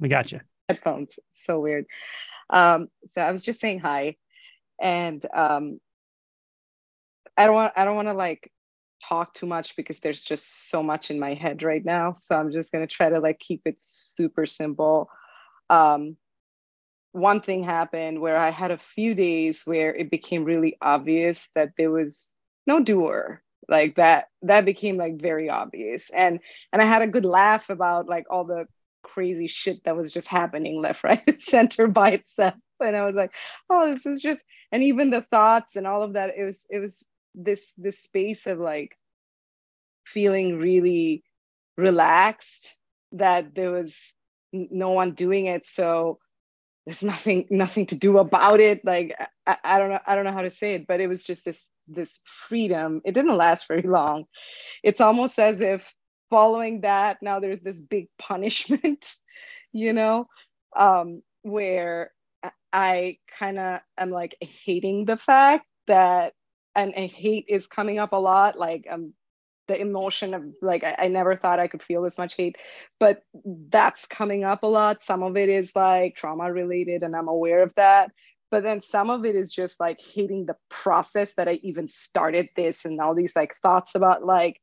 We got you. Headphones. So weird. Um, so I was just saying hi, and um, I don't want I don't want to like talk too much because there's just so much in my head right now. So I'm just gonna try to like keep it super simple. Um, one thing happened where I had a few days where it became really obvious that there was no doer like that that became like very obvious and and i had a good laugh about like all the crazy shit that was just happening left right and center by itself. And i was like oh this is just and even the thoughts and all of that it was it was this this space of like feeling really relaxed that there was no one doing it. So there's nothing nothing to do about it. Like I, I don't know i don't know how to say it but it was just this this freedom. It didn't last very long. It's almost as if following that now there's this big punishment you know um where i kind of am like hating the fact that and, and hate is coming up a lot like um the emotion of like I, I, never thought I could feel this much hate, but that's coming up a lot. Some of it is like trauma related, and I'm aware of that but then some of it is just like hating the process that i even started this and all these like thoughts about like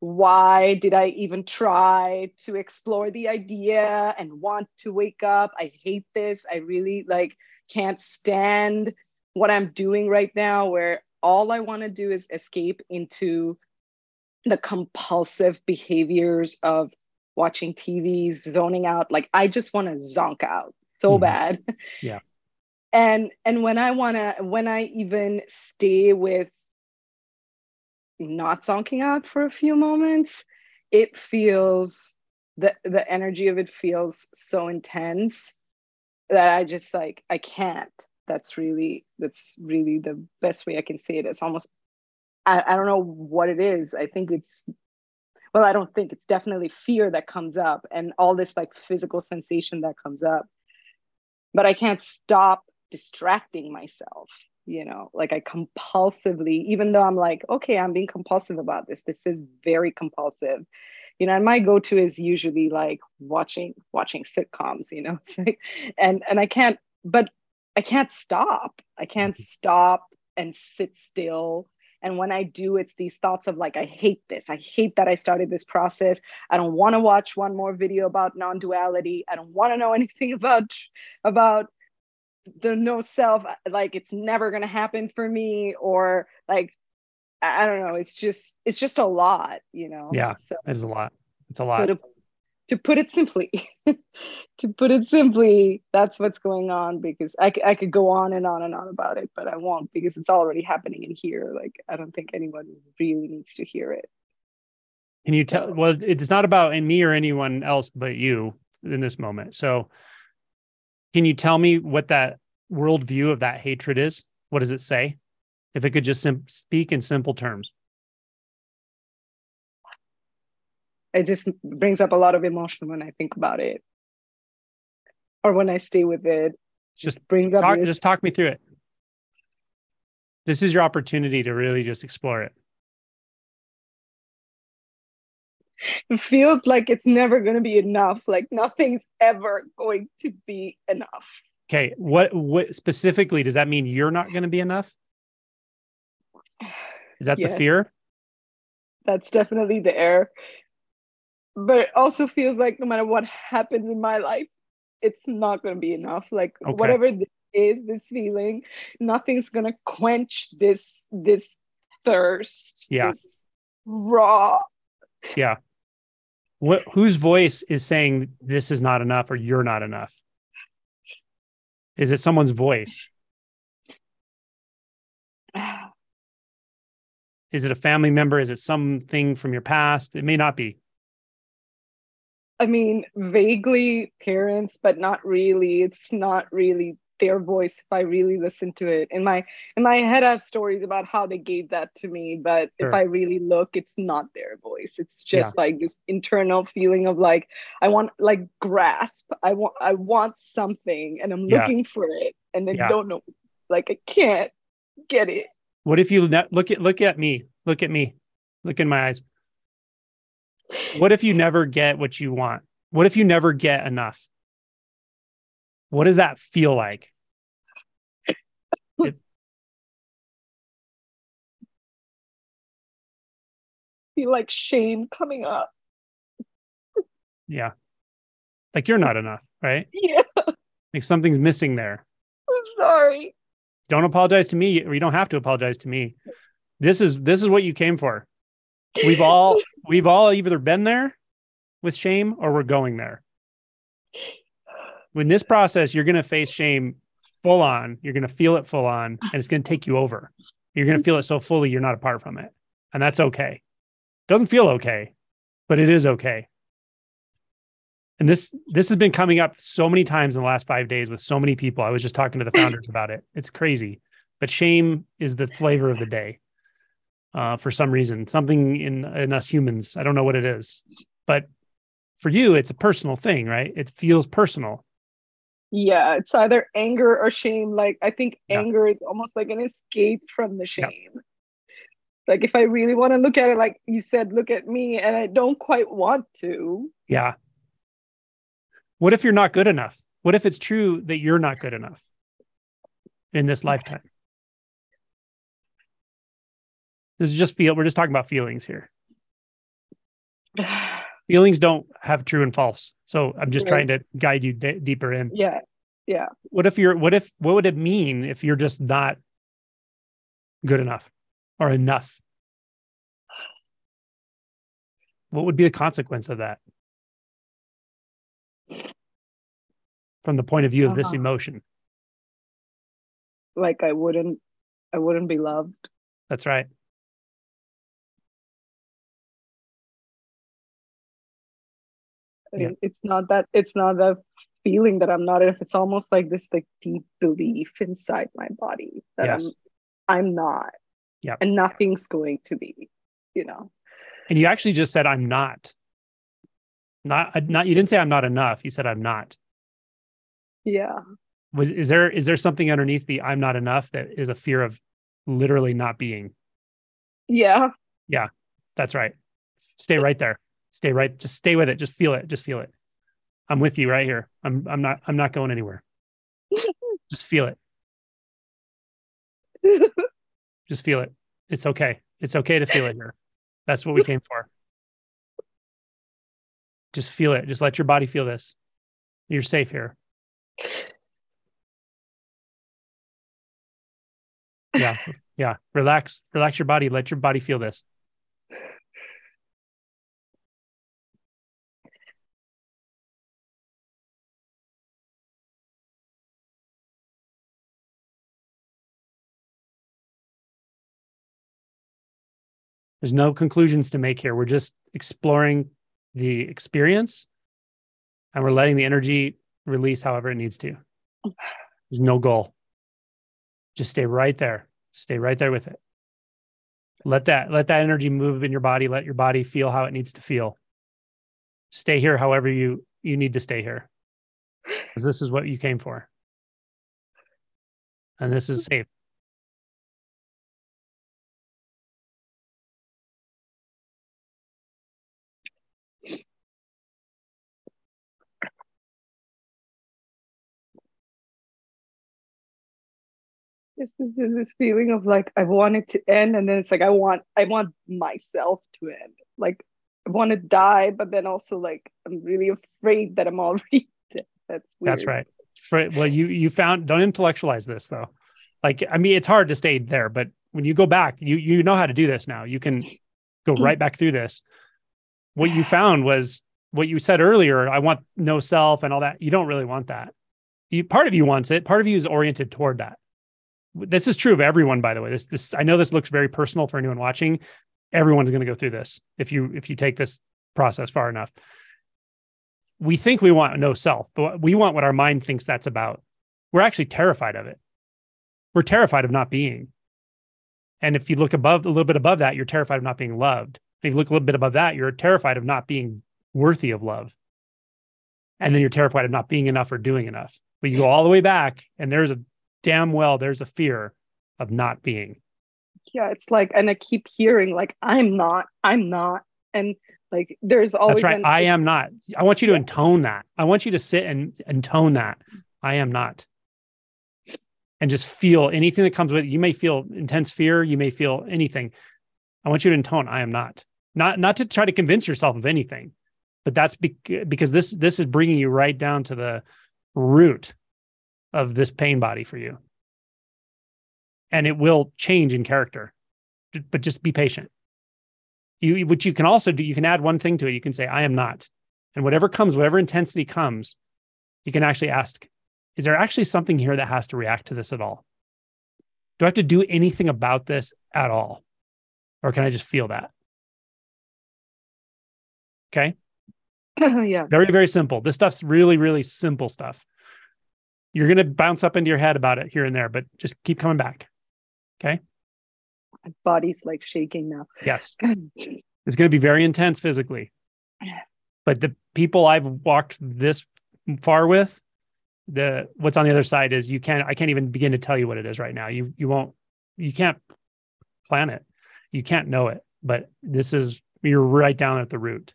why did i even try to explore the idea and want to wake up? I hate this. I really like can't stand what i'm doing right now where all i want to do is escape into the compulsive behaviors of watching tv zoning out. Like i just want to zonk out so mm-hmm. bad. Yeah. And and when i want to when i even stay with not zonking out for a few moments it feels the the energy of it feels so intense that i just like i can't. That's really that's really the best way i can say it. It's almost I, I don't know what it is. I think it's well i don't think it's definitely fear that comes up and all this like physical sensation that comes up. But i can't stop distracting myself you know like i compulsively even though i'm like okay i'm being compulsive about this. This is very compulsive. You know and my go-to is usually like watching watching sitcoms you know like, and and i can't but i can't stop. I can't mm-hmm. stop and sit still. And when i do it's these thoughts of like i hate this. I hate that i started this process. I don't want to watch one more video about non-duality. I don't want to know anything about about the no self like it's never going to happen for me or like i don't know it's just it's just a lot you know? Yeah so, it's a lot. It's a lot. To, to put it simply to put it simply that's what's going on because I, I could go on and on and on about it but i won't because it's already happening in here like i don't think anyone really needs to hear it. Can you tell well it's not about me or anyone else but you in this moment. So can you tell me what that worldview of that hatred is? What does it say? If it could just sim- speak in simple terms. It just brings up a lot of emotion when I think about it, or when I stay with it. Just bring up. Talk, just talk me through it. This is your opportunity to really just explore it. It feels like it's never going to be enough like nothing's ever going to be enough. Okay what what specifically does that mean you're not going to be enough? Is that yes, the fear? That's definitely there but it also feels like no matter what happens in my life it's not going to be enough. Like okay. whatever this is this feeling nothing's going to quench this this thirst yeah. this raw yeah what whose voice is saying this is not enough or you're not enough? Is it someone's voice? Is it a family member? Is it something from your past? It may not be. I mean vaguely parents but not really. It's not really their voice if I really listen to it. In my in my head, I have stories about how they gave that to me, but sure. if I really look, it's not their voice. It's just yeah. like this internal feeling of like I want like grasp. I want I want something, and I'm yeah. looking for it, and I yeah. don't know. Like I can't get it. What if you ne- look at look at me? Look at me. Look in my eyes. What if you never get what you want? What if you never get enough? What does that feel like? feel like shame coming up. Yeah. Like you're not enough, right? Yeah. Like something's missing there. I'm sorry. Don't apologize to me, or you don't have to apologize to me. This is this is what you came for. We've all we've all either been there with shame or we're going there. When this process, you're gonna face shame full on. You're gonna feel it full on, and it's gonna take you over. You're gonna feel it so fully you're not apart from it. And that's okay. Doesn't feel okay, but it is okay. And this this has been coming up so many times in the last five days with so many people. I was just talking to the founders about it. It's crazy, but shame is the flavor of the day. Uh, for some reason, something in in us humans, I don't know what it is, but for you, it's a personal thing, right? It feels personal. Yeah, it's either anger or shame. Like I think yeah. anger is almost like an escape from the shame. Yeah like if i really want to look at it like you said look at me and i don't quite want to. Yeah. What if you're not good enough? What if it's true that you're not good enough in this lifetime? This is just feel we're just talking about feelings here feelings don't have true and false so i'm just right. trying to guide you d- deeper in yeah yeah what if you're what if what would it mean if you're just not good enough or enough? What would be the consequence of that? From the point of view of this uh-huh. emotion. Like I wouldn't I wouldn't be loved. That's right. Yeah. It's not that it's not the feeling that I'm not If It's almost like this like deep belief inside my body that yes. I'm I'm not. Yeah and nothing's going to be you know. And you actually just said i'm not. Not uh, not you didn't say i'm not enough. You said i'm not. Yeah. Was is there is there something underneath the i'm not enough that is a fear of literally not being? Yeah. Yeah. That's right. Stay right there stay right just stay with it just feel it just feel it i'm with you right here i'm i'm not i'm not going anywhere just feel it Just feel it. It's okay. It's okay to feel it here. That's what we came for. Just feel it. Just let your body feel this. You're safe here. Yeah. Yeah. Relax. Relax your body. Let your body feel this. There's no conclusions to make here. We're just exploring the experience and we're letting the energy release however it needs to. There's no goal. Just stay right there. Stay right there with it. Let that let that energy move in your body. Let your body feel how it needs to feel. Stay here however you you need to stay here. Because this is what you came for. And this is safe. This is this, this feeling of like I want it to end, and then it's like I want I want myself to end. Like I want to die, but then also like I'm really afraid that I'm already dead. That's weird. That's right. For, well, you you found don't intellectualize this though. Like I mean, it's hard to stay there, but when you go back, you you know how to do this now. You can go right back through this. What you found was what you said earlier. I want no self and all that. You don't really want that. You part of you wants it. Part of you is oriented toward that this is true of everyone by the way. This this i know this looks very personal for anyone watching. Everyone's going to go through this if you if you take this process far enough. We think we want no self but we want what our mind thinks that's about. We're actually terrified of it. We're terrified of not being. And if you look above a little bit above that you're terrified of not being loved. If you look a little bit above that you're terrified of not being worthy of love. And then you're terrified of not being enough or doing enough. But you go all the way back and there's a damn well there's a fear of not being. Yeah, it's like, and I keep hearing like, I'm not, I'm not. And like, there's always. That's right. I am not. I want you to intone that. I want you to sit and intone that. I am not. And just feel anything that comes with it. You may feel intense fear. You may feel anything. I want you to intone, I am not. Not, not to try to convince yourself of anything, but that's be- because this, this is bringing you right down to the root of this pain body for you. And it will change in character, but just be patient. You, which you can also do, you can add one thing to it. You can say, I am not. And whatever comes, whatever intensity comes, you can actually ask, is there actually something here that has to react to this at all? Do I have to do anything about this at all? Or can I just feel that? Okay. yeah. Very, very simple. This stuff's really, really simple stuff. You're going to bounce up into your head about it here and there, but just keep coming back. Okay. My body's like shaking now. Yes. it's going to be very intense physically. But the people I've walked this far with, the what's on the other side is you can't I can't even begin to tell you what it is right now. You you won't you can't plan it. You can't know it. But this is you're right down at the root.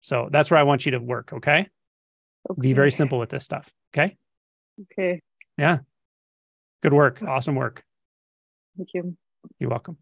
So that's where I want you to work, okay? Okay? Be very simple with this stuff, okay? Okay. Yeah. Good work. Awesome work. Thank you. You're welcome.